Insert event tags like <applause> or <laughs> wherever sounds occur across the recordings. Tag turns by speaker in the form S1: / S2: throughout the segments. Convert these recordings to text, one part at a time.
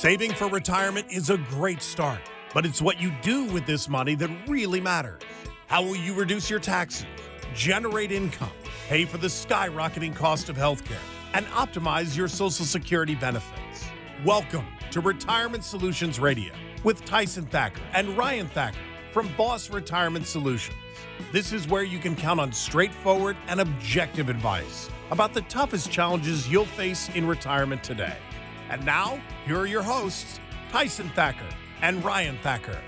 S1: Saving for retirement is a great start, but it's what you do with this money that really matters. How will you reduce your taxes, generate income, pay for the skyrocketing cost of healthcare, and optimize your Social Security benefits? Welcome to Retirement Solutions Radio with Tyson Thacker and Ryan Thacker from Boss Retirement Solutions. This is where you can count on straightforward and objective advice about the toughest challenges you'll face in retirement today. And now, here are your hosts, Tyson Thacker and Ryan Thacker.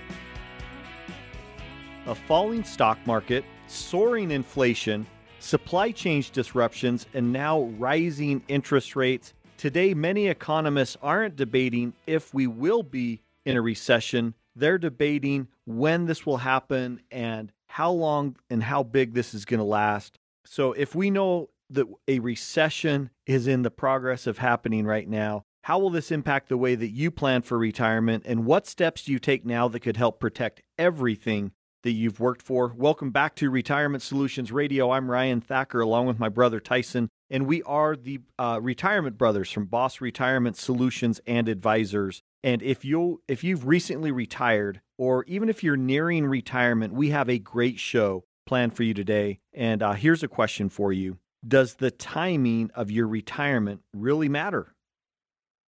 S2: A falling stock market, soaring inflation, supply chain disruptions, and now rising interest rates. Today, many economists aren't debating if we will be in a recession. They're debating when this will happen and how long and how big this is going to last. So, if we know that a recession is in the progress of happening right now, how will this impact the way that you plan for retirement? And what steps do you take now that could help protect everything that you've worked for? Welcome back to Retirement Solutions Radio. I'm Ryan Thacker along with my brother Tyson, and we are the uh, retirement brothers from Boss Retirement Solutions and Advisors. And if you if you've recently retired or even if you're nearing retirement, we have a great show planned for you today. And uh, here's a question for you. Does the timing of your retirement really matter?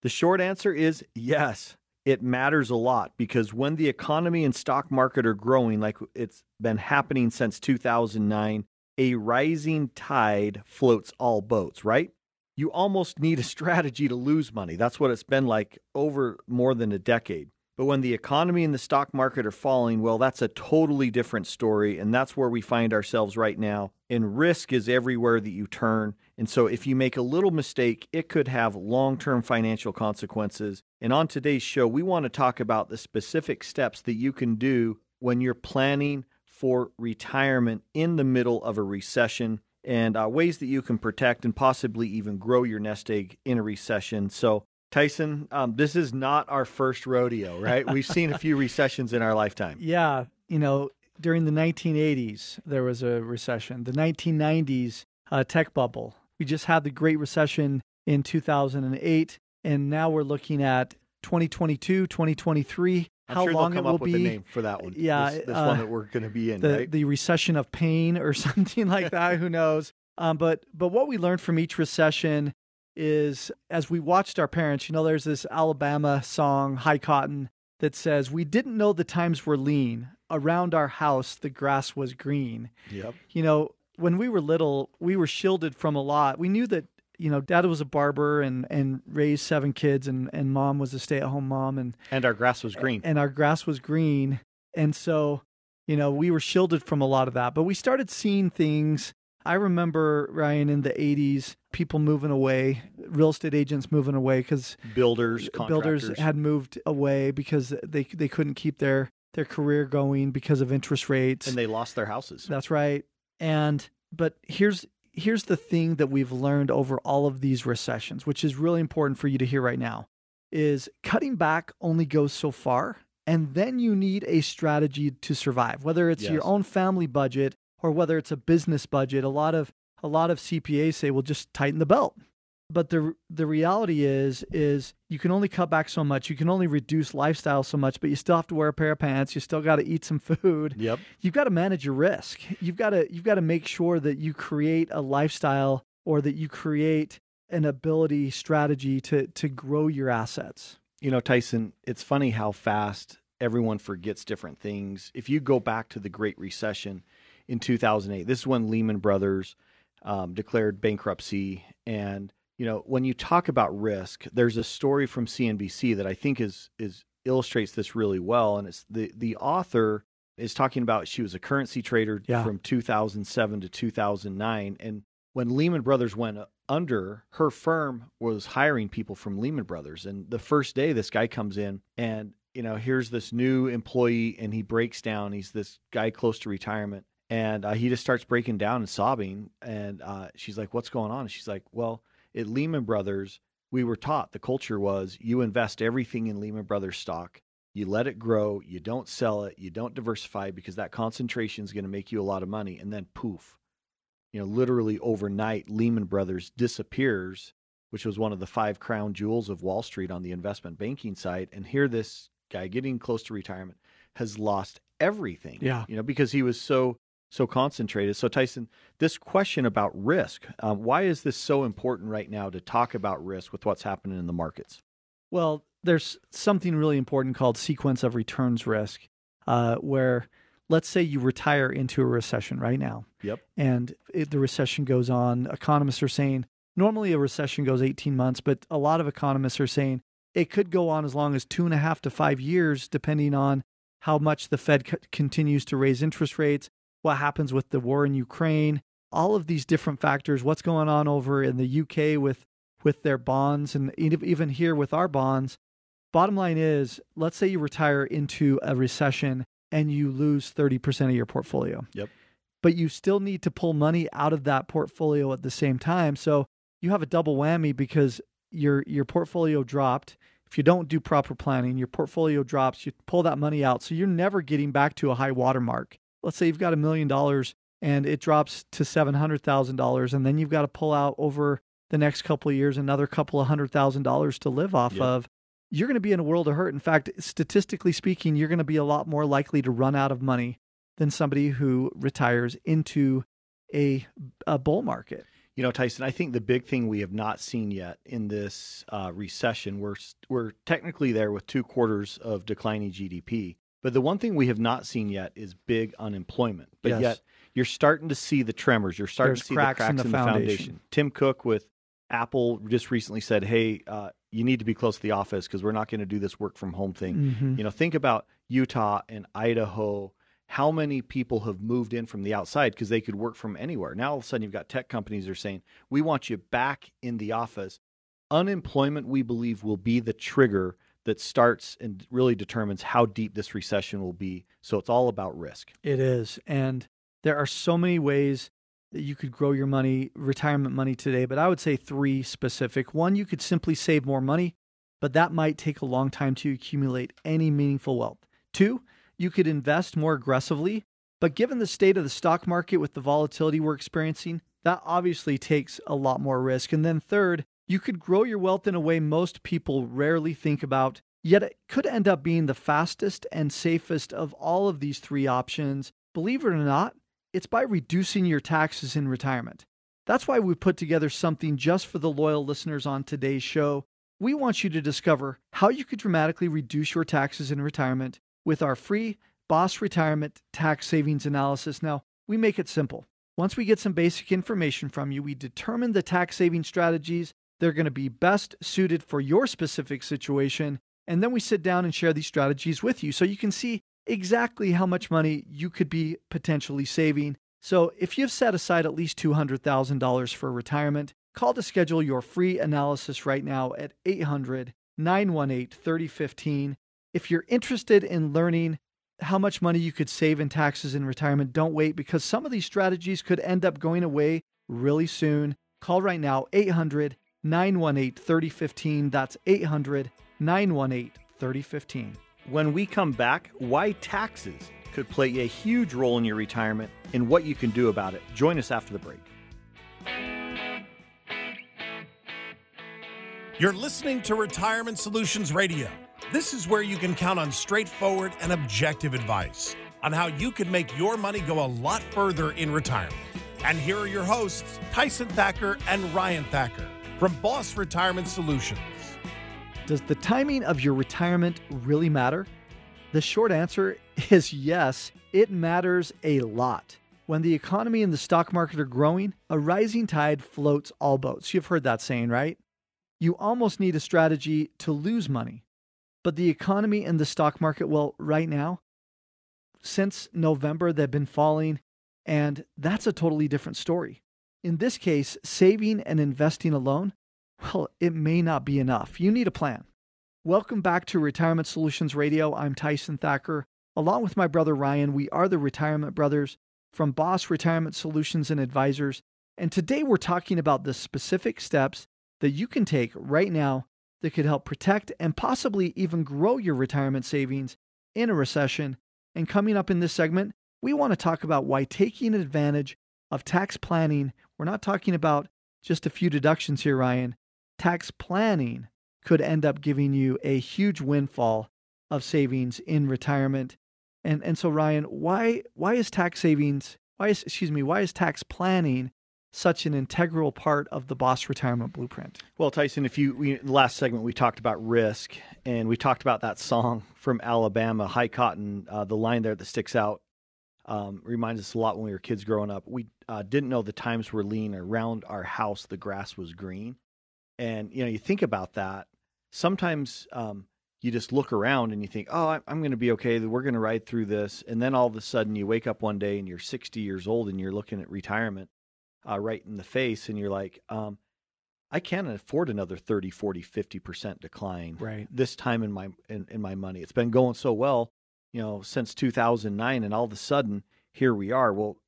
S2: The short answer is yes. It matters a lot because when the economy and stock market are growing, like it's been happening since 2009, a rising tide floats all boats, right? You almost need a <laughs> strategy to lose money. That's what it's been like over more than a decade. But when the economy and the stock market are falling, well, that's a totally different story. And that's where we find ourselves right now. And risk is everywhere that you turn. And so if you make a little mistake, it could have long term financial consequences. And on today's show, we want to talk about the specific steps that you can do when you're planning for retirement in the middle of a recession and uh, ways that you can protect and possibly even grow your nest egg in a recession. So, Tyson, um, this is not our first rodeo, right? <laughs> We've seen a few recessions in our lifetime.
S3: Yeah. You know, during the 1980s, there was a recession. The 1990s, uh, tech bubble. We just had the Great Recession in 2008. And now we're looking at 2022, 2023.
S2: I'm
S3: how
S2: sure
S3: long it will
S2: up with
S3: be.
S2: a name for that one.
S3: Yeah,
S2: this, this
S3: uh,
S2: one that we're going to be in,
S3: the,
S2: right?
S3: the recession of pain or <laughs> something like that. Who knows? Um, but but what we learned from each recession is as we watched our parents. You know, there's this Alabama song, High Cotton, that says, "We didn't know the times were lean. Around our house, the grass was green."
S2: yep.
S3: You know, when we were little, we were shielded from a lot. We knew that you know, dad was a barber and and raised seven kids, and and mom was a stay at home mom, and
S2: And our grass was green.
S3: and our grass was green. And so, you know, we were shielded from a lot of that. But we started seeing things. I remember, Ryan, in the 80s, people moving away, real estate agents moving away because uh,
S2: builders, contractors.
S3: builders had moved away because they, they couldn't keep their, their career going because of interest rates.
S2: and they lost their houses.
S3: That's right. And, but here's, here's the thing that we've learned over all of these recessions, which is really important for you to hear right now, is cutting back only goes so far. And then you need a strategy to survive, whether it's
S2: Yes.
S3: your own family budget or whether it's a business budget. A lot of a lot of CPAs say, "Well, just tighten the belt." But the the reality is is you can only cut back so much. You can only reduce lifestyle so much, but you still have to wear a pair of pants. You still got to eat some food
S2: Yep.
S3: you've got to manage your risk. You've got to you've got to make sure that you create a lifestyle or that you create an ability strategy to to grow your assets.
S2: You know, Tyson, it's funny how fast everyone forgets different things. If you go back to the Great Recession in 2008, this is when Lehman Brothers um, declared bankruptcy. And, you know, when you talk about risk, there's a story from CNBC that I think is, is illustrates this really well. And it's the, the author is talking about she was a currency trader
S3: Yeah.
S2: from 2007 to 2009. And when Lehman Brothers went under, her firm was hiring people from Lehman Brothers. And the first day, this guy comes in and, you know, here's this new employee and he breaks down. He's this guy close to retirement. And uh, he just starts breaking down and sobbing. And uh, she's like, What's going on? And she's like, Well, at Lehman Brothers, we were taught the culture was you invest everything in Lehman Brothers stock. You let it grow, you don't sell it, you don't diversify because that concentration is going to make you a lot of money. And then poof, you know, literally overnight, Lehman Brothers disappears which was one of the five crown jewels of Wall Street on the investment banking side. And here, this guy getting close to retirement has lost everything.
S3: Yeah.
S2: You know, because he was so so concentrated. So Tyson, this question about risk, um, why is this so important right now to talk about risk with what's happening in the markets?
S3: Well, there's something really important called sequence of returns risk, uh, where let's say you retire into a recession right now.
S2: Yep.
S3: And it, the recession goes on. Economists are saying normally a recession goes 18 months, but a lot of economists are saying it could go on as long as two and a half to five years, depending on how much the Fed c- continues to raise interest rates, what happens with the war in Ukraine, all of these different factors, what's going on over in the UK with with their bonds and even here with our bonds. Bottom line is, let's say you retire into a recession and you lose 30% of your portfolio.
S2: Yep.
S3: But you still need to pull money out of that portfolio at the same time. So you have a double whammy because your your portfolio dropped. If you don't do proper planning, your portfolio drops, you pull that money out. So you're never getting back to a high water mark. Let's say you've got a million dollars and it drops to $700,000 and then you've got to pull out over the next couple of years another couple of hundred thousand dollars to live off
S2: Yep.
S3: of, you're going to be in a world of hurt. In fact, statistically speaking, you're going to be a lot more likely to run out of money than somebody who retires into a, a bull market.
S2: You know, Tyson, I think the big thing we have not seen yet in this uh, recession, we're we're technically there with two quarters of declining GDP, but the one thing we have not seen yet is big unemployment. But
S3: Yes.
S2: yet, you're starting to see the tremors. You're starting
S3: There's
S2: to see
S3: cracks
S2: the
S3: in
S2: cracks
S3: the
S2: in the,
S3: foundation.
S2: foundation. Tim Cook with Apple just recently said, "Hey, uh, you need to be close to the office because we're not going to do this work from home thing."
S3: Mhm.
S2: You know, think about Utah and Idaho. How many people have moved in from the outside because they could work from anywhere? Now all of a sudden you've got tech companies that are saying, "We want you back in the office." Unemployment, we believe, will be the trigger that starts and really determines how deep this recession will be. So it's all about risk.
S3: It is. And there are so many ways that you could grow your money, retirement money today, but I would say three specific. One, you could simply save more money, but that might take a long time to accumulate any meaningful wealth. Two, you could invest more aggressively, but given the state of the stock market with the volatility we're experiencing, that obviously takes a lot more risk. And then third, you could grow your wealth in a way most people rarely think about, yet it could end up being the fastest and safest of all of these three options. Believe it or not, it's by reducing your taxes in retirement. That's why we put together something just for the loyal listeners on today's show. We want you to discover how you could dramatically reduce your taxes in retirement with our free Boss Retirement Tax Savings Analysis. Now, we make it simple. Once we get some basic information from you, we determine the tax saving strategies they're going to be best suited for your specific situation, and then we sit down and share these strategies with you so you can see exactly how much money you could be potentially saving. So, if you've set aside at least $200,000 for retirement, call to schedule your free analysis right now at 800 918 3015. If you're interested in learning how much money you could save in taxes in retirement, don't wait because some of these strategies could end up going away really soon. Call right now 800 918 3015. That's 800 918 3015.
S2: When we come back, why taxes could play a huge role in your retirement and what you can do about it. Join us after the break.
S1: You're listening to Retirement Solutions Radio. This is where you can count on straightforward and objective advice on how you can make your money go a lot further in retirement. And here are your hosts, Tyson Thacker and Ryan Thacker from Boss Retirement Solutions.
S3: Does the timing of your retirement really matter? The short answer <laughs> is yes, it matters a lot. When the economy and the stock market are growing, a rising tide floats all boats. You've heard that saying, right? You almost need a strategy to lose money. But the economy and the stock market, well, right now, since November, they've been falling, and that's a totally different story. In this case, saving and investing alone, well, it may not be enough. You need a plan. Welcome back to Retirement Solutions Radio. I'm Tyson Thacker. Along with my brother Ryan, we are the Retirement Brothers from Boss Retirement Solutions and Advisors. And today we're talking about the specific steps that you can take right now that could help protect and possibly even grow your retirement savings in a recession. And coming up in this segment, we want to talk about why taking advantage of tax planning, we're not talking about just a few deductions here, Ryan. tax planning could end up giving you a huge windfall of savings in retirement. And and so Ryan, why why is tax savings why is excuse me, why is tax planning such an integral part of the Boss Retirement Blueprint?
S2: Well, Tyson, if you we, last segment we talked about risk, and we talked about that song from Alabama, "High Cotton." Uh, the line there that sticks out um, reminds us a lot when we were kids growing up. We uh, didn't know the times were lean. Around our house, the grass was green, and you know you think about that. Sometimes um, you just look around and you think, "Oh, I'm going to be okay. We're going to ride through this," and then all of a sudden you wake up one day and you're 60 years old and you're looking at retirement uh, right in the face and you're like, um, I can't afford another 30, 40, 50% decline
S3: right.
S2: this time in my in, in my money. It's been going so well, you know, since 2009 and all of a sudden here we are. Well,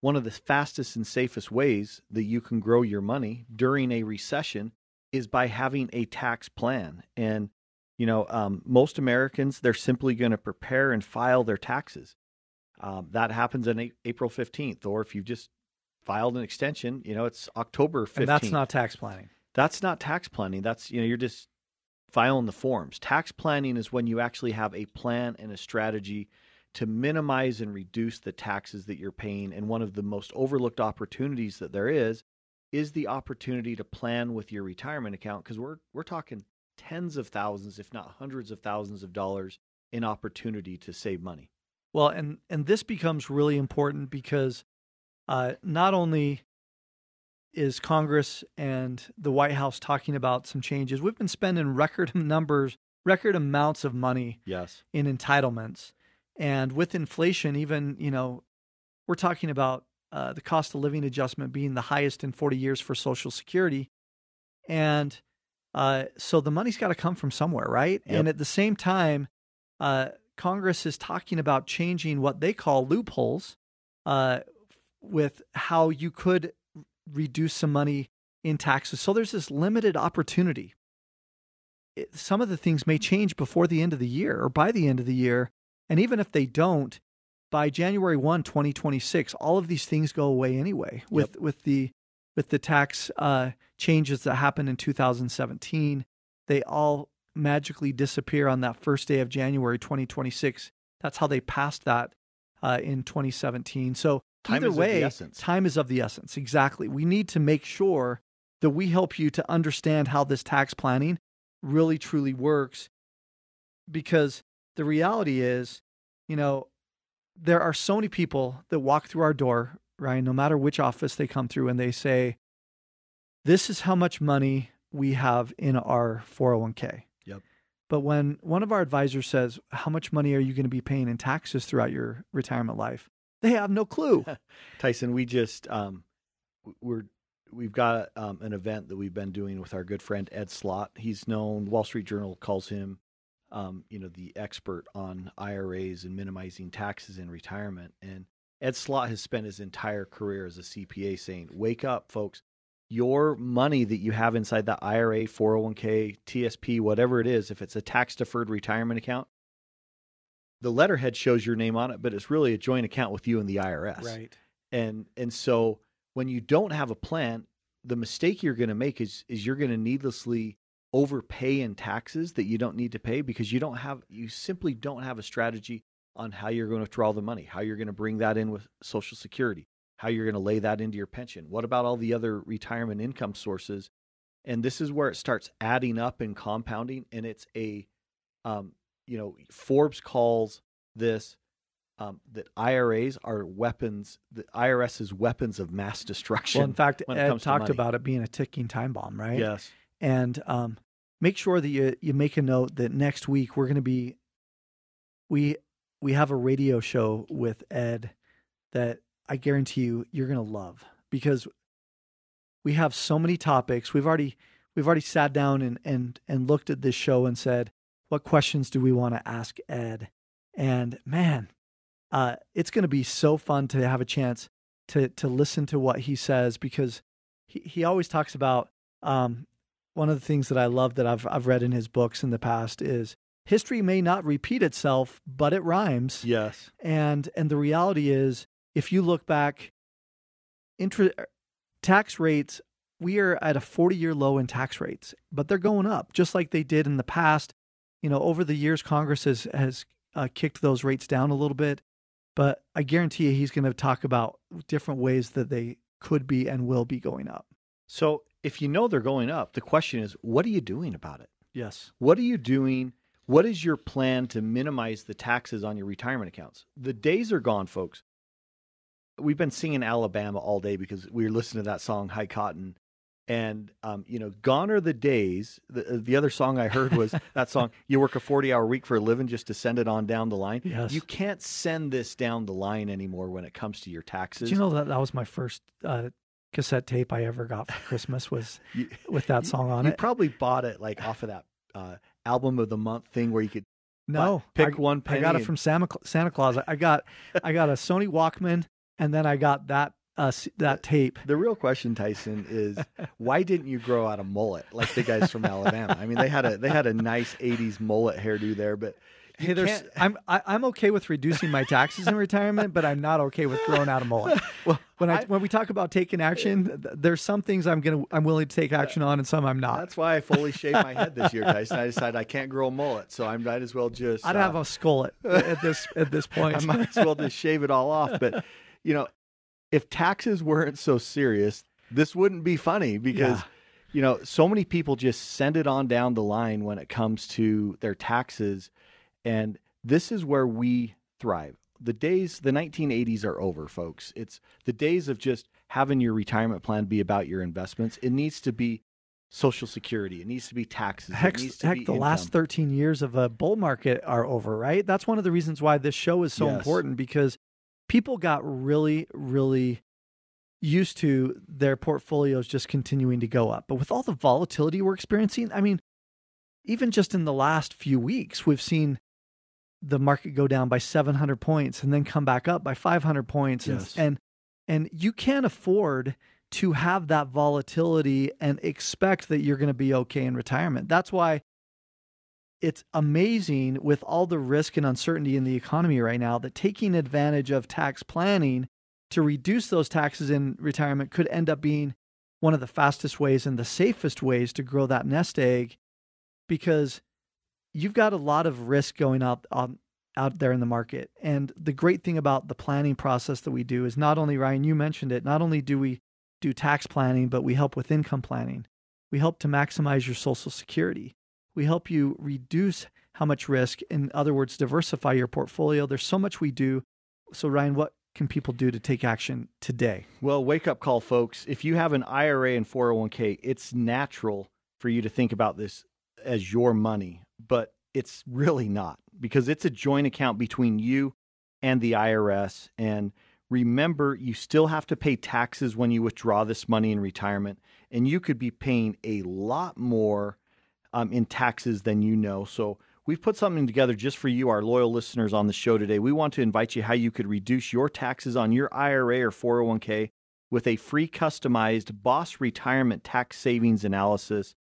S2: one of the fastest and safest ways that you can grow your money during a recession is by having a tax plan. And you know, um, most Americans they're simply going to prepare and file their taxes. Um, that happens on a- April 15th, or if you've just filed an extension, you know, it's October 15th.
S3: And that's not tax planning.
S2: That's not tax planning. That's, you know, you're just filing the forms. Tax planning is when you actually have a plan and a strategy to minimize and reduce the taxes that you're paying. And one of the most overlooked opportunities that there is is the opportunity to plan with your retirement account because we're we're talking tens of thousands, if not hundreds of thousands of dollars in opportunity to save money.
S3: Well, and and this becomes really important because uh, not only is Congress and the White House talking about some changes, we've been spending record <laughs> numbers, record amounts of money
S2: yes.
S3: in entitlements. And with inflation, even, you know, we're talking about uh, the cost of living adjustment being the highest in 40 years for Social Security. And uh, so the money's got to come from somewhere, right?
S2: Yep.
S3: And at the same time, uh, Congress is talking about changing what they call loopholes uh, with how you could reduce some money in taxes. So there's this limited opportunity. It, some of the things may change before the end of the year or by the end of the year. And even if they don't, by January 1, 2026, all of these things go away anyway with,
S2: Yep.
S3: with the with the tax uh, changes that happened in 2017. They all magically disappear on that first day of January 2026. That's how they passed that uh, in 2017. So
S2: Time
S3: either
S2: is of the
S3: way,
S2: essence.
S3: time is of the essence. Exactly. We need to make sure that we help you to understand how this tax planning really truly works because the reality is, you know, there are so many people that walk through our door, Ryan, no matter which office they come through, and they say, This is how much money we have in our 401k.
S2: Yep.
S3: But when one of our advisors says, How much money are you going to be paying in taxes throughout your retirement life? They have no clue. <laughs>
S2: Tyson, we just um, we're we've got um, an event that we've been doing with our good friend Ed Slott. He's known. Wall Street Journal calls him, um, you know, the expert on IRAs and minimizing taxes in retirement. And Ed Slott has spent his entire career as a CPA saying, "Wake up, folks! Your money that you have inside the IRA, 401k, TSP, whatever it is, if it's a tax deferred retirement account." The letterhead shows your name on it, but it's really a joint account with you and the IRS
S3: Right.
S2: and and so when you don't have a plan the mistake you're going to make is is you're going to needlessly overpay in taxes that you don't need to pay because you don't have you simply don't have a strategy on how you're going to withdraw the money how you're going to bring that in with social security how you're going to lay that into your pension. What about all the other retirement income sources? And this is where it starts adding up and compounding and it's a um, you know forbes calls this um, that IRAs are weapons. The IRS's weapons of mass destruction.
S3: Well, in fact, Ed talked about it being a ticking time bomb, right?
S2: Yes.
S3: And um, make sure that you you make a note that next week we're going to be we we have a radio show with Ed that I guarantee you you're going to love because we have so many topics. We've already we've already sat down and and and looked at this show and said what questions do we want to ask Ed? And man, uh, it's going to be so fun to have a chance to to listen to what he says because he, he always talks about um, one of the things that I love that I've I've read in his books in the past is history may not repeat itself, but it rhymes.
S2: Yes.
S3: And and the reality is, if you look back, intra- tax rates we are at a 40 year low in tax rates, but they're going up just like they did in the past. You know, over the years, Congress has, has uh, kicked those rates down a little bit, but I guarantee you he's going to talk about different ways that they could be and will be going up.
S2: So if you know they're going up, the question is, what are you doing about it?
S3: Yes.
S2: What are you doing? What is your plan to minimize the taxes on your retirement accounts? The days are gone, folks. We've been singing Alabama all day because we were listening to that song, High Cotton. And, um, you know, gone are the days. The, uh, the other song I heard was <laughs> that song, You Work a 40 hour week for a living just to send it on down the line.
S3: Yes.
S2: You can't send this down the line anymore when it comes to your taxes.
S3: Do you know that that was my first uh, cassette tape I ever got for Christmas was <laughs>
S2: You-
S3: with that song on
S2: you
S3: it?
S2: probably bought it like off of that uh, album of the month thing where you could
S3: No,
S2: pick
S3: I,
S2: one
S3: I got it
S2: and-
S3: from Santa, Santa Claus. I got I got a Sony Walkman, and then I got that uh, that tape.
S2: The real question, Tyson, is <laughs> why didn't you grow out a mullet like the guys from Alabama? I mean, they had a they had a nice '80s mullet hairdo there, but
S3: Hey, there's
S2: can't-
S3: I'm I, I'm okay with reducing my taxes in retirement, but I'm not okay with growing out a mullet. <laughs>
S2: well,
S3: When I,
S2: I-
S3: when we talk about taking action, th- there's some things I'm gonna I'm willing to take action on, and some I'm not.
S2: that's why I fully shaved my head this year, Tyson. I decided I can't grow a mullet, so I might as well just
S3: I'd
S2: uh,
S3: have a skull at, at this at this <laughs> point.
S2: I might as well just shave it all off. But you know, if taxes weren't so serious, this wouldn't be funny because
S3: Yeah.
S2: you know so many people just send it on down the line when it comes to their taxes, and this is where we thrive. The days, the 1980s are over, folks. It's the days of just having your retirement plan be about your investments. It needs to be Social Security. It needs to be taxes. it
S3: Heck,
S2: needs to
S3: heck
S2: be
S3: the last 13 years of a bull market are over, right? That's one of the reasons why this show is so
S2: Yes.
S3: important because people got really, really used to their portfolios just continuing to go up. But with all the volatility we're experiencing, I mean, even just in the last few weeks, we've seen the market go down by 700 points and then come back up by 500 points. And-
S2: Yes.
S3: And, and you can't afford to have that volatility and expect that you're going to be okay in retirement. That's why it's amazing with all the risk and uncertainty in the economy right now that taking advantage of tax planning to reduce those taxes in retirement could end up being one of the fastest ways and the safest ways to grow that nest egg because you've got a lot of risk going out on um, out there in the market. And the great thing about the planning process that we do is not only Ryan, you mentioned it, not only do we do tax planning, but we help with income planning. We help to maximize your social security. We help you reduce how much risk, in other words, diversify your portfolio. There's so much we do. So Ryan, what can people do to take action today?
S2: Well, wake up call, folks. If you have an IRA and 401k, it's natural for you to think about this as your money, but it's really not because it's a joint account between you and the IRS. And remember, you still have to pay taxes when you withdraw this money in retirement, and you could be paying a lot more um, in taxes than you know. So, We've put something together just for you, our loyal listeners on the show today. We want to invite you how you could reduce your taxes on your IRA or 401k with a free customized Boss Retirement Tax Savings Analysis.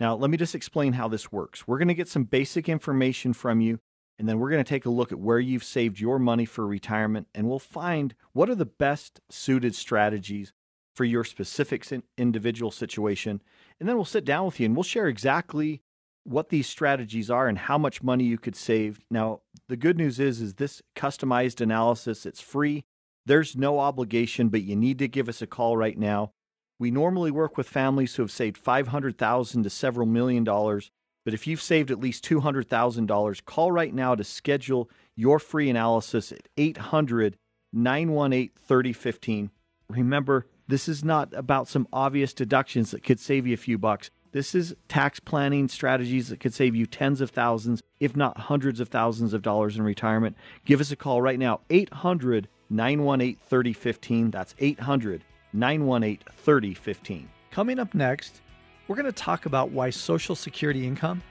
S2: Now, let me just explain how this works. We're going to get some basic information from you, and then we're going to take a look at where you've saved your money for retirement, and we'll find what are the best suited strategies for your specific individual situation. And then we'll sit down with you and we'll share exactly what these strategies are and how much money you could save. Now, the good news is is this customized analysis, it's free. There's no obligation, but you need to give us a call right now. We normally work with families who have saved 500,000 to several million dollars, but if you've saved at least $200,000, call right now to schedule your free analysis at 800 918 3015. Remember, this is not about some obvious deductions that could save you a few bucks. This is tax planning strategies that could save you tens of thousands, if not hundreds of thousands of dollars in retirement. Give us a call right now, 800 918 3015. That's 800 918 3015.
S3: Coming up next, we're going to talk about why Social Security income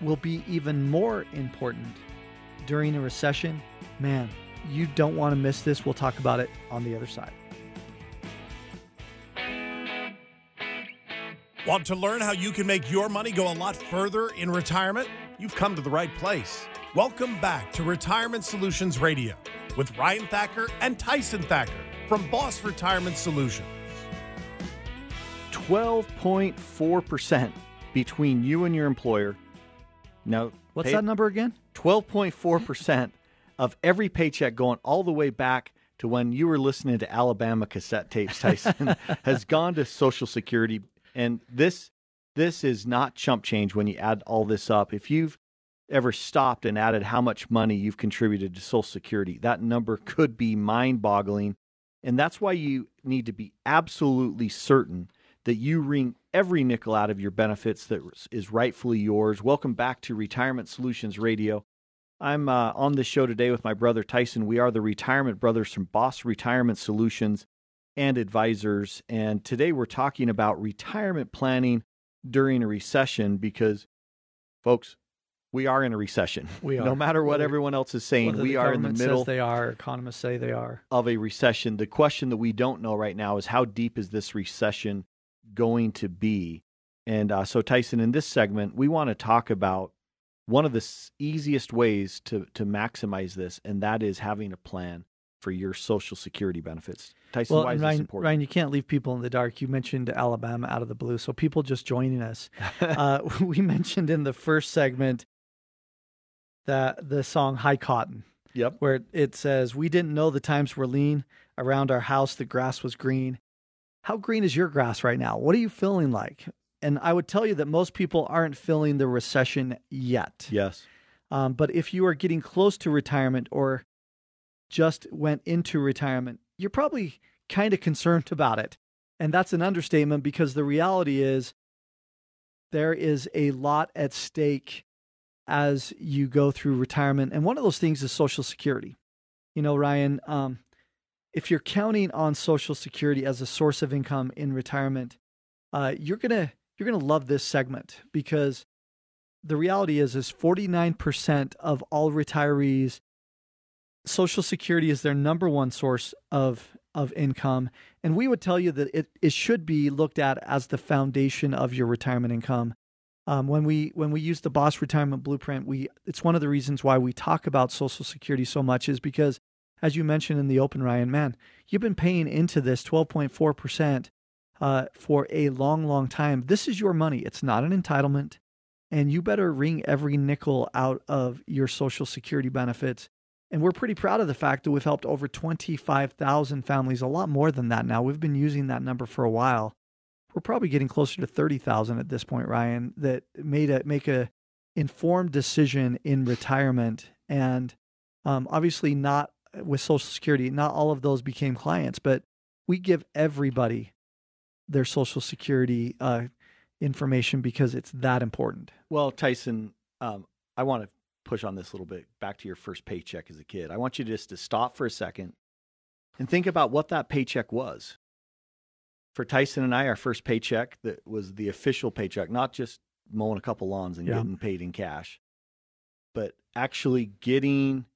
S3: will be even more important during a recession. Man, you don't want to miss this. We'll talk about it on the other side.
S1: Want to learn how you can make your money go a lot further in retirement? You've come to the right place. Welcome back to Retirement Solutions Radio with Ryan Thacker and Tyson Thacker from Boss Retirement Solutions.
S2: 12.4% between you and your employer. Now,
S3: What's
S2: pay-
S3: that number again?
S2: 12.4% of every paycheck going all the way back to when you were listening to Alabama cassette tapes, Tyson, <laughs> has gone to Social Security. And this this is not chump change when you add all this up. If you've ever stopped and added how much money you've contributed to Social Security, that number could be mind boggling. And that's why you need to be absolutely certain that you wring every nickel out of your benefits that is rightfully yours. Welcome back to Retirement Solutions Radio. I'm uh, on this show today with my brother Tyson. We are the retirement brothers from Boss Retirement Solutions and Advisors. And today we're talking about retirement planning during a recession because, folks, we are in a recession. <laughs>
S3: We <laughs> are.
S2: No matter what everyone else is saying, we are in the middle
S3: they are. Economists say they are.
S2: of a recession. The question that we don't know right now is how deep is this recession going to be? And uh, so, Tyson, in this segment, we want to talk about one of the easiest ways to to maximize this, and that is having a plan for your Social Security benefits. Tyson,
S3: Well,
S2: why is
S3: Ryan,
S2: this important?
S3: Ryan, you can't leave people in the dark. You mentioned Alabama out of the blue, so people just joining us. <laughs> uh, <laughs> we mentioned in the first segment that the song "High Cotton,"
S2: Yep.
S3: where it says, "We didn't know the times were lean. Around our house, the grass was green." How green is your grass right now? What are you feeling like? And I would tell you that most people aren't feeling the recession yet.
S2: Yes.
S3: Um, but if you are getting close to retirement or just went into retirement, you're probably kind of concerned about it. And that's an understatement because the reality is there is a lot at stake as you go through retirement. And one of those things is Social Security. You know, Ryan, um, if you're counting on Social Security as a source of income in retirement, uh, you're gonna you're gonna love this segment because the reality is is 49% of all retirees social security is their number one source of of income and we would tell you that it, it should be looked at as the foundation of your retirement income. Um, when we when we use the boss retirement blueprint we it's one of the reasons why we talk about social security so much is because as you mentioned in the open ryan man you've been paying into this 12.4% uh, for a long long time. This is your money. It's not an entitlement and you better wring every nickel out of your social security benefits. And we're pretty proud of the fact that we've helped over 25,000 families, a lot more than that now. We've been using that number for a while. We're probably getting closer to 30,000 at this point, Ryan, that made a make a informed decision in retirement and um, obviously not with social security, not all of those became clients, but we give everybody their social security uh, information because it's that important.
S2: Well, Tyson, um, I want to push on this a little bit back to your first paycheck as a kid. I want you just to stop for a second and think about what that paycheck was. For Tyson and I, our first paycheck that was the official paycheck, not just mowing a couple lawns and
S3: Yeah.
S2: getting paid in cash, but actually getting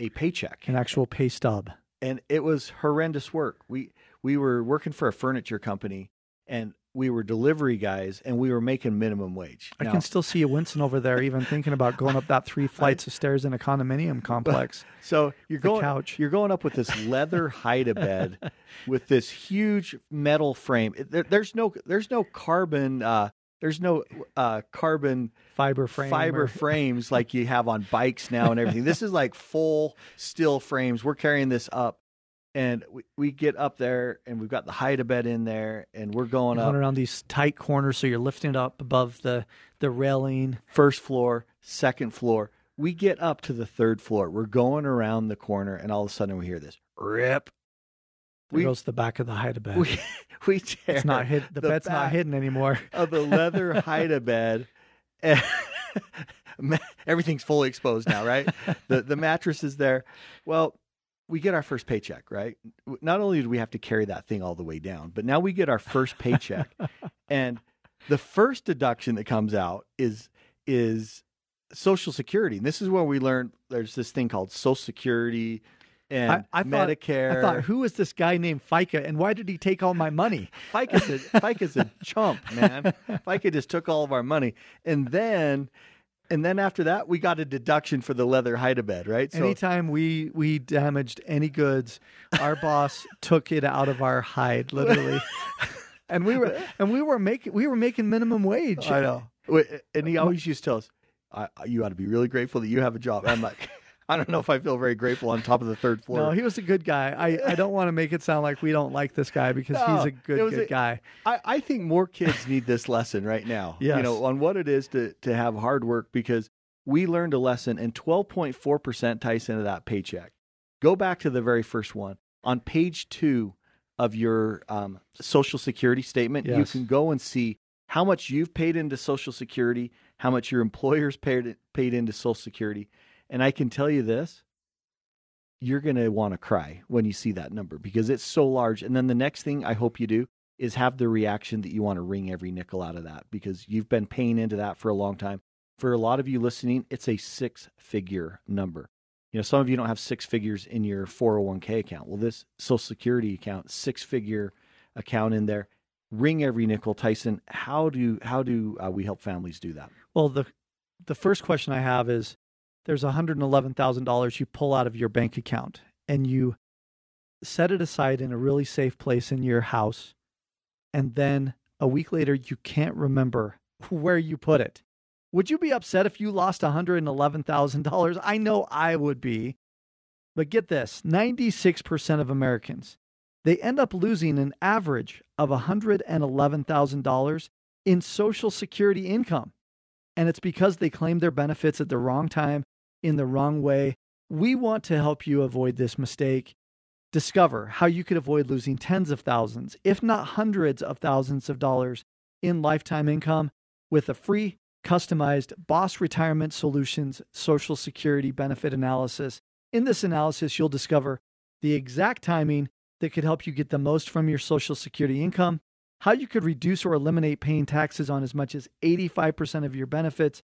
S2: a paycheck.
S3: An actual pay stub.
S2: and it was horrendous work. We we were working for a furniture company and we were delivery guys and we were making minimum wage.
S3: I
S2: Now-
S3: can still see you wincing over there, even thinking about going up that three <laughs> flights of stairs in a condominium <laughs> complex.
S2: So you're going
S3: couch.
S2: You're going up with this leather <laughs> hide bed with this huge metal frame. There, there's no there's no carbon uh, there's no uh, carbon
S3: Fiber frame.
S2: fiber
S3: or-
S2: frames like you have on bikes now and everything. This is like full steel frames. We're carrying this up. And we, we get up there and we've got the hide a bed in there and we're going
S3: going
S2: up
S3: around these tight corners, so you're lifting it up above the the railing.
S2: first floor, second floor. We get up to the third floor. We're going around the corner and all of a sudden we hear this rip.
S3: There
S2: We-
S3: goes the back of the hide bed.
S2: We <laughs> we tear
S3: it's not hid. The,
S2: the
S3: bed's not hidden anymore.
S2: of the leather hide a bed. <laughs> Everything's fully exposed now, right? <laughs> The the mattress is there. Well, we get our first paycheck, right? Not only do we have to carry that thing all the way down, but now we get our first paycheck, <laughs> and the first deduction that comes out is is Social Security. And this is where we learn there's this thing called Social Security and
S3: I- I thought-
S2: Medicare.
S3: I thought, who is this guy named FICA, and why did he take all my money? <laughs>
S2: FICA's a, FICA's a chump, man. <laughs> FICA just took all of our money, and then, and then after that, we got a deduction for the leather hide bed, right? So
S3: Anytime we we damaged any goods, our <laughs> boss took it out of our hide, literally. <laughs> and we were and we were making we were making minimum wage.
S2: I know. And he uh, always used to tell us, I, "You ought to be really grateful that you have a job." And I'm like. I don't know if I feel very grateful on top of the third floor.
S3: No, he was a good guy. I, I don't want to make it sound like we don't like this guy because no, he's a good good a, guy.
S2: I, I think more kids need this lesson right now.
S3: Yes.
S2: You know, on what it is to to have hard work because we learned a lesson and 12.4% ties into that paycheck. Go back to the very first one. On page two of your um, Social Security statement, yes. you can go and see how much you've paid into Social Security, how much your employer's paid, paid into Social Security and I can tell you this you're going to want to cry when you see that number because it's so large. And then the next thing I hope you do is have the reaction that you want to wring every nickel out of that because you've been paying into that for a long time. For a lot of you listening, it's a six figure number. You know, some of you don't have six figures in your 401k account. Well, this Social Security account, six figure account in there. Ring every nickel, Tyson. How do how do uh, we help families do that?
S3: Well, the the first question I have is there's $111,000 you pull out of your bank account and you set it aside in a really safe place in your house. And then a week later, you can't remember <laughs> where you put it. Would you be upset if you lost $111,000? I know I would be. But get this 96% of Americans, they end up losing an average of $111,000 in Social Security income. And it's because they claim their benefits at the wrong time in the wrong way. We want to help you avoid this mistake. Discover how you could avoid losing tens of thousands, if not hundreds of thousands of dollars in lifetime income with a free, customized Boss Retirement Solutions Social Security benefit analysis. In this analysis, you'll discover the exact timing that could help you get the most from your Social Security income, how you could reduce or eliminate paying taxes on as much as 85% of your benefits,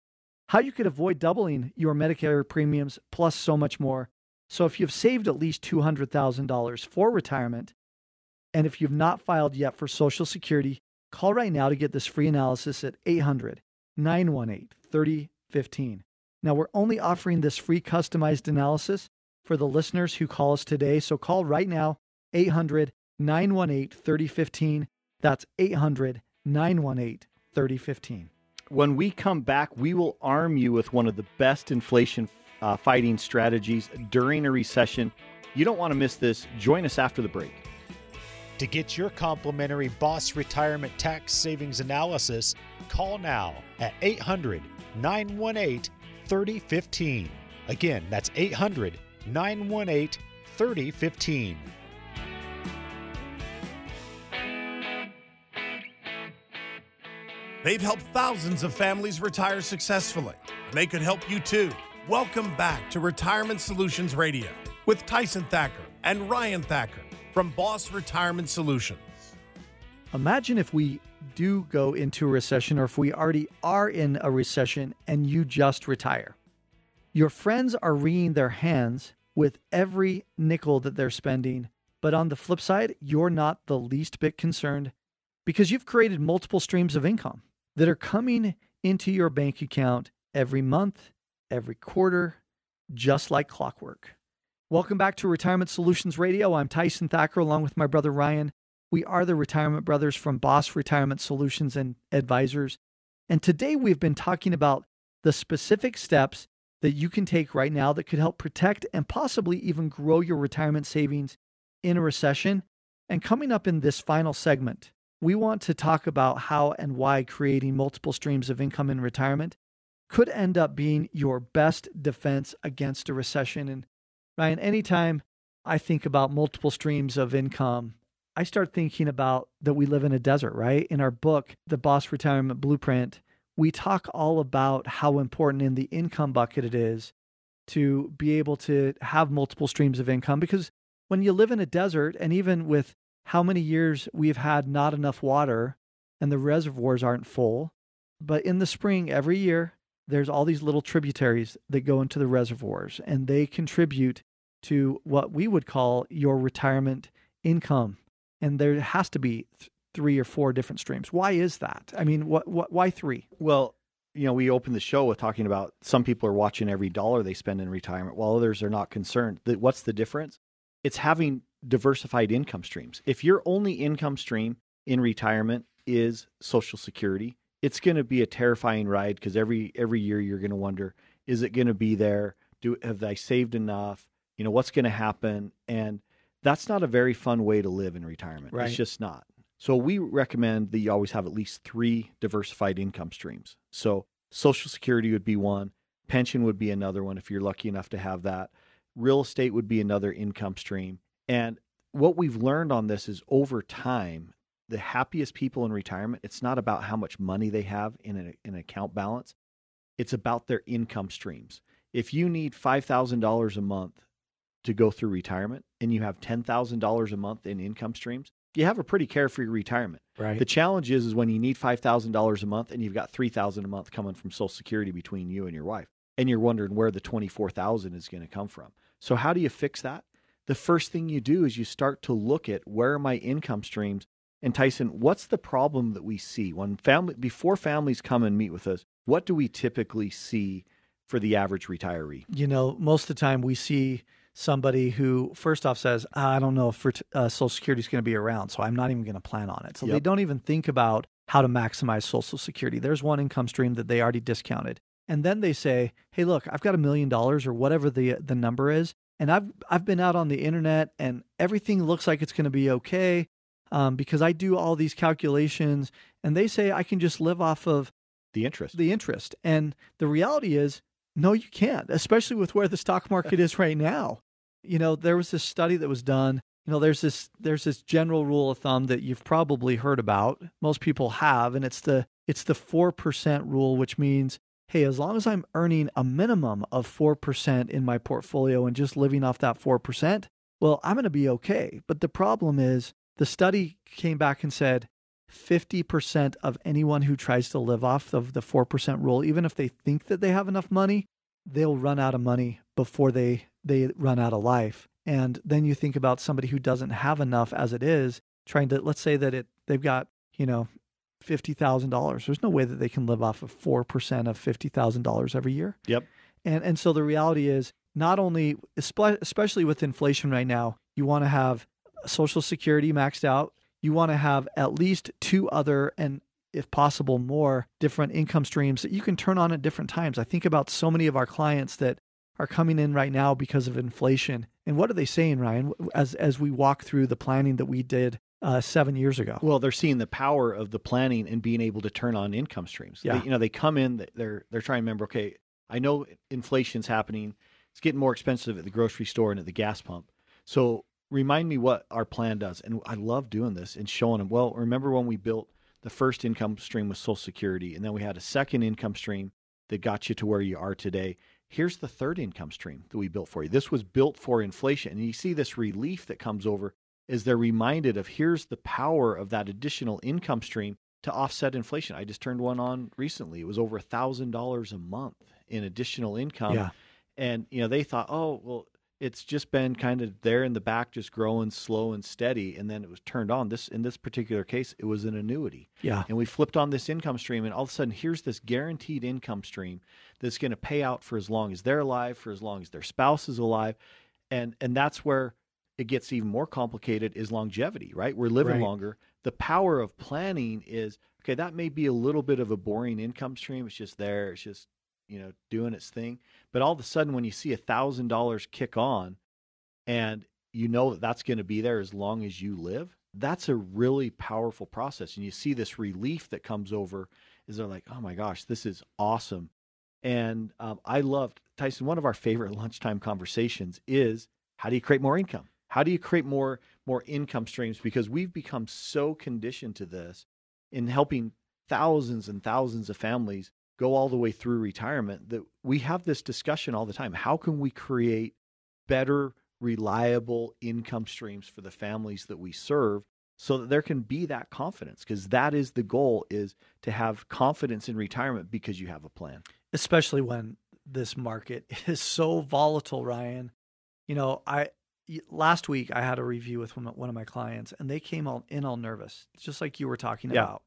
S3: how you could avoid doubling your Medicare premiums, plus so much more. So, if you've saved at least $200,000 for retirement, and if you've not filed yet for Social Security, call right now to get this free analysis at 800 918 3015. Now, we're only offering this free customized analysis for the listeners who call us today. So, call right now, 800 918 3015. That's 800 918 3015.
S2: When we come back, we will arm you with one of the best inflation uh, fighting strategies during a recession. You don't want to miss this. Join us after the break.
S4: To get your complimentary Boss Retirement Tax Savings Analysis, call now at 800 918 3015. Again, that's 800 918 3015.
S1: They've helped thousands of families retire successfully, and they could help you too. Welcome back to Retirement Solutions Radio with Tyson Thacker and Ryan Thacker from Boss Retirement Solutions.
S3: Imagine if we do go into a recession or if we already are in a recession and you just retire. Your friends are wringing their hands with every nickel that they're spending, but on the flip side, you're not the least bit concerned because you've created multiple streams of income that are coming into your bank account every month, every quarter, just like clockwork. Welcome back to Retirement Solutions Radio. I'm Tyson Thacker along with my brother Ryan. We are the Retirement Brothers from Boss Retirement Solutions and Advisors. And today we've been talking about the specific steps that you can take right now that could help protect and possibly even grow your retirement savings in a recession. And coming up in this final segment, we want to talk about how and why creating multiple streams of income in retirement could end up being your best defense against a recession. And Ryan, anytime I think about multiple streams of income, I start thinking about that we live in a desert, right? In our book, The Boss Retirement Blueprint, we talk all about how important in the income bucket it is to be able to have multiple streams of income because when you live in a desert and even with how many years we've had not enough water and the reservoirs aren't full. But in the spring, every year, there's all these little tributaries that go into the reservoirs and they contribute to what we would call your retirement income. And there has to be th- three or four different streams. Why is that? I mean, what, why three?
S2: Well, you know, we opened the show with talking about some people are watching every dollar they spend in retirement, while others are not concerned. What's the difference? It's having diversified income streams. If your only income stream in retirement is Social Security. It's going to be a terrifying ride because every every year you're going to wonder, is it going to be there? Do have I saved enough? You know, what's going to happen? And that's not a very fun way to live in retirement.
S3: Right.
S2: It's just not. So we recommend that you always have at least three diversified income streams. So Social Security would be one, pension would be another one if you're lucky enough to have that. Real estate would be another income stream. And what we've learned on this is over time, the happiest people in retirement, it's not about how much money they have in an, in an account balance. It's about their income streams. If you need $5,000 a month to go through retirement and you have $10,000 a month in income streams, you have a pretty carefree retirement.
S3: Right.
S2: The challenge is, is when you need $5,000 a month and you've got 3000 a month coming from Social Security between you and your wife, and you're wondering where the 24000 is going to come from. So how do you fix that? The first thing you do is you start to look at where are my income streams and Tyson, what's the problem that we see when family before families come and meet with us? What do we typically see for the average retiree?
S3: you know, most of the time we see somebody who first off says, I don't know if for, uh, Social Security is going to be around, so I'm not even going to plan on it. So they don't even think about how to maximize Social Security. There's one income stream that they already discounted. And then they say, "Hey, look, I've got a million dollars or whatever the the number is, and I've I've been out on the internet and everything looks like it's going to be okay um, because I do all these calculations, and they say I can just live off of
S2: The interest.
S3: the interest. And the reality is, no, you can't, especially with where the stock <laughs> market is right now. You know, there was this study that was done. You know, there's this there's this general rule of thumb that you've probably heard about. Most people have, and it's the it's the four percent rule, which means, hey, as long as I'm earning a minimum of four percent in my portfolio and just living off that four percent, well, I'm going to be okay. But the problem is, the study came back and said 50% of anyone who tries to live off of the 4% rule, even if they think that they have enough money, they'll run out of money before they, they run out of life. And then you think about somebody who doesn't have enough as it is, trying to, let's say that it, they've got, you know, $50,000. There's no way that they can live off of 4% of $50,000 every year.
S2: Yep.
S3: And and so the reality is not only especially with inflation right now, you want to have social security maxed out. You want to have at least two other and if possible more different income streams that you can turn on at different times. I think about so many of our clients that are coming in right now because of inflation. And what are they saying, Ryan, as as we walk through the planning that we did uh, seven years ago?
S2: Well, they're seeing the power of the planning and being able to turn on income streams.
S3: Yeah.
S2: They, you know, they come in, they're they're trying to remember. Okay, I know inflation's happening. It's getting more expensive at the grocery store and at the gas pump. So remind me what our plan does. And I love doing this and showing them. Well, remember when we built the first income stream with Social Security, and then we had a second income stream that got you to where you are today. Here's the third income stream that we built for you. This was built for inflation. And you see this relief that comes over is they're reminded of here's the power of that additional income stream to offset inflation. I just turned one on recently. It was over a thousand dollars a month in additional income.
S3: Yeah.
S2: And you know, they thought, oh, well, it's just been kind of there in the back, just growing slow and steady, and then it was turned on. This in this particular case, it was an annuity.
S3: Yeah.
S2: And we flipped on this income stream, and all of a sudden, here's this guaranteed income stream that's going to pay out for as long as they're alive, for as long as their spouse is alive, and and that's where it gets even more complicated. Is longevity, right? We're living
S3: Right.
S2: longer. The power of planning is okay. That may be a little bit of a boring income stream. It's just there. It's just you know doing its thing. But all of a sudden, when you see a thousand dollars kick on, and you know that that's going to be there as long as you live, that's a really powerful process. And you see this relief that comes over is they're like, oh my gosh, this is awesome. And um, I loved Tyson. One of our favorite <laughs> lunchtime conversations is how do you create more income? How do you create more more income streams? Because we've become so conditioned to this in helping thousands and thousands of families go all the way through retirement that we have this discussion all the time. How can we create better, reliable income streams for the families that we serve so that there can be that confidence? Because that is the goal is to have confidence in retirement because you have a plan.
S3: especially when this market <laughs> is so volatile, Ryan. You know, I last week I had a review with one of, my clients, and they came all in all nervous, just like you were talking
S2: Yeah.
S3: about.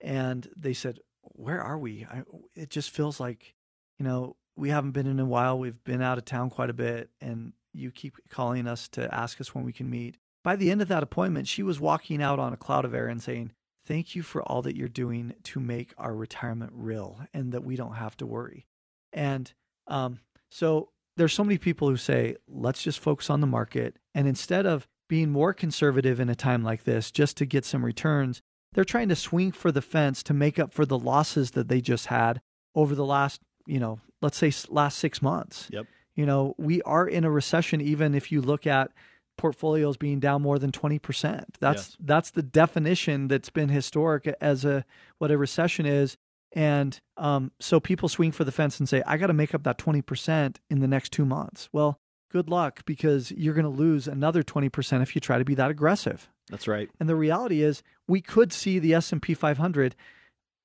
S3: And they said, "Where are we? I, it just feels like, you know, we haven't been in a while. We've been out of town quite a bit, and you keep calling us to ask us when we can meet." by the end of that appointment, she was walking out on a cloud of air and saying, Thank you for all that you're doing to make our retirement real and that we don't have to worry. And um, so there's so many people who say, let's just focus on the market. And instead of being more conservative in a time like this just to get some returns, they're trying to swing for the fence to make up for the losses that they just had over the last, you know, let's say last six months.
S2: Yep.
S3: You know, we are in a recession, even if you look at portfolios being down more than 20%. That's
S2: Yes.
S3: that's the definition that's been historic as a what a recession is. And um, so people swing for the fence and say, I got to make up that 20% in the next two months. Well, good luck because you're going to lose another 20% if you try to be that aggressive.
S2: That's right.
S3: And the reality is we could see the S&P 500,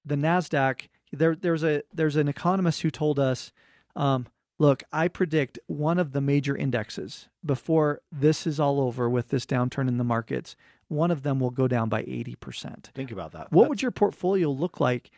S3: the Nasdaq, there there's a there's an economist who told us um, look, I predict one of the major indexes before this is all over with this downturn in the markets, one of them will go down by 80%.
S2: Think about that.
S3: What
S2: That's-
S3: would your portfolio look like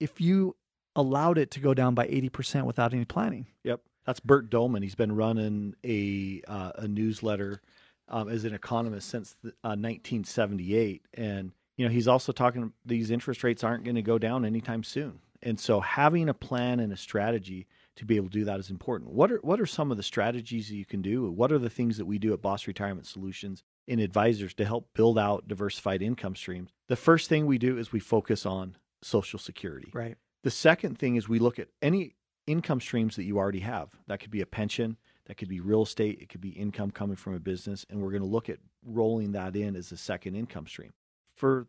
S3: if you allowed it to go down by 80% without any planning?
S2: Yep, that's Bert Dohmen. He's been running a uh, a newsletter um, as an economist since the, uh, 1978, and you know he's also talking these interest rates aren't going to go down anytime soon. And so having a plan and a strategy to be able to do that is important. What are what are some of the strategies that you can do? What are the things that we do at Boss Retirement Solutions in advisors to help build out diversified income streams? The first thing we do is we focus on Social Security.
S3: Right.
S2: The second thing is we look at any income streams that you already have. That could be a pension, that could be real estate, it could be income coming from a business, and we're going to look at rolling that in as a second income stream. For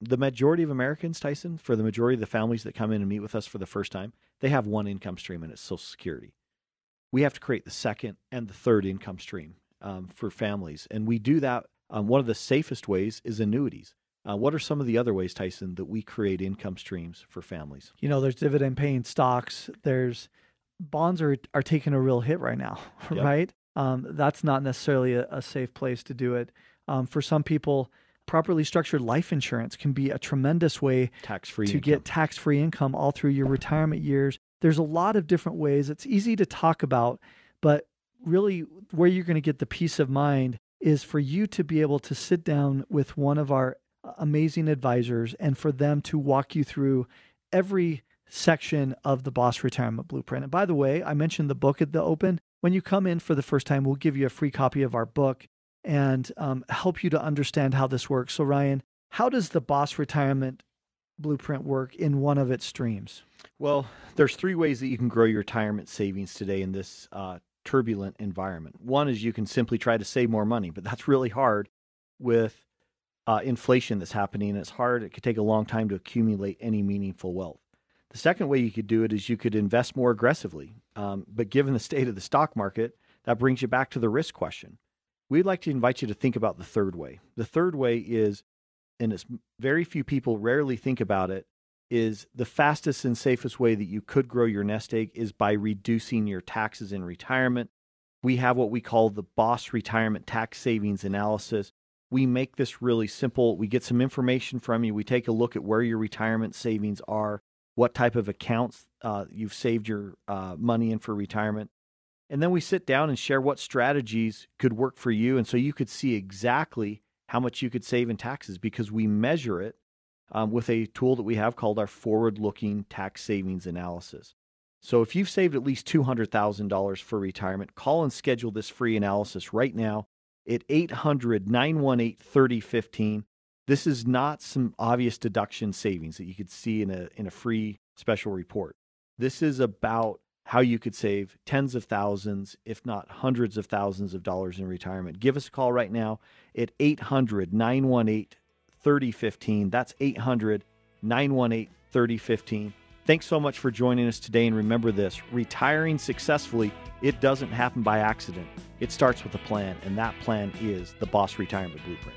S2: the majority of Americans, Tyson, for the majority of the families that come in and meet with us for the first time, they have one income stream and it's Social Security. We have to create the second and the third income stream um, for families. And we do that. Um, one of the safest ways is annuities. Uh, what are some of the other ways, Tyson, that we create income streams for families?
S3: You know, there's dividend paying stocks, there's bonds are are taking a real hit right now, <laughs>
S2: Yep.
S3: right? Um, that's not necessarily a, a safe place to do it. Um, for some people, properly structured life insurance can be a tremendous way
S2: Tax free
S3: to get tax free income all through your retirement years. There's a lot of different ways. It's easy to talk about, but really, where you're going to get the peace of mind is for you to be able to sit down with one of our amazing advisors and for them to walk you through every section of the Boss Retirement Blueprint. And by the way, I mentioned the book at the open. When you come in for the first time, we'll give you a free copy of our book and um, help you to understand how this works. So, Ryan, how does the Boss Retirement Blueprint work in one of its streams?
S2: Well, there's three ways that you can grow your retirement savings today in this uh, turbulent environment. One is you can simply try to save more money, but that's really hard with uh, inflation that's happening. It's hard. It could take a long time to accumulate any meaningful wealth. The second way you could do it is you could invest more aggressively. Um, but given the state of the stock market, that brings you back to the risk question. We'd like to invite you to think about the third way. The third way is, and it's very few people rarely think about it, is the fastest and safest way that you could grow your nest egg is by reducing your taxes in retirement. We have what we call the Boss Retirement Tax Savings Analysis. We make this really simple. We get some information from you. We take a look at where your retirement savings are, what type of accounts uh, you've saved your uh, money in for retirement. And then we sit down and share what strategies could work for you. And so you could see exactly how much you could save in taxes because we measure it um, with a tool that we have called our forward looking tax savings analysis. So if you've saved at least $200,000 for retirement, call and schedule this free analysis right now at 800 918 3015. This is not some obvious deduction savings that you could see in a, in a free special report. This is about how you could save tens of thousands, if not hundreds of thousands of dollars in retirement. Give us a call right now at 800 918 3015. That's 800 918 3015. Thanks so much for joining us today. And remember this retiring successfully, it doesn't happen by accident. It starts with a plan, and that plan is the Boss Retirement Blueprint.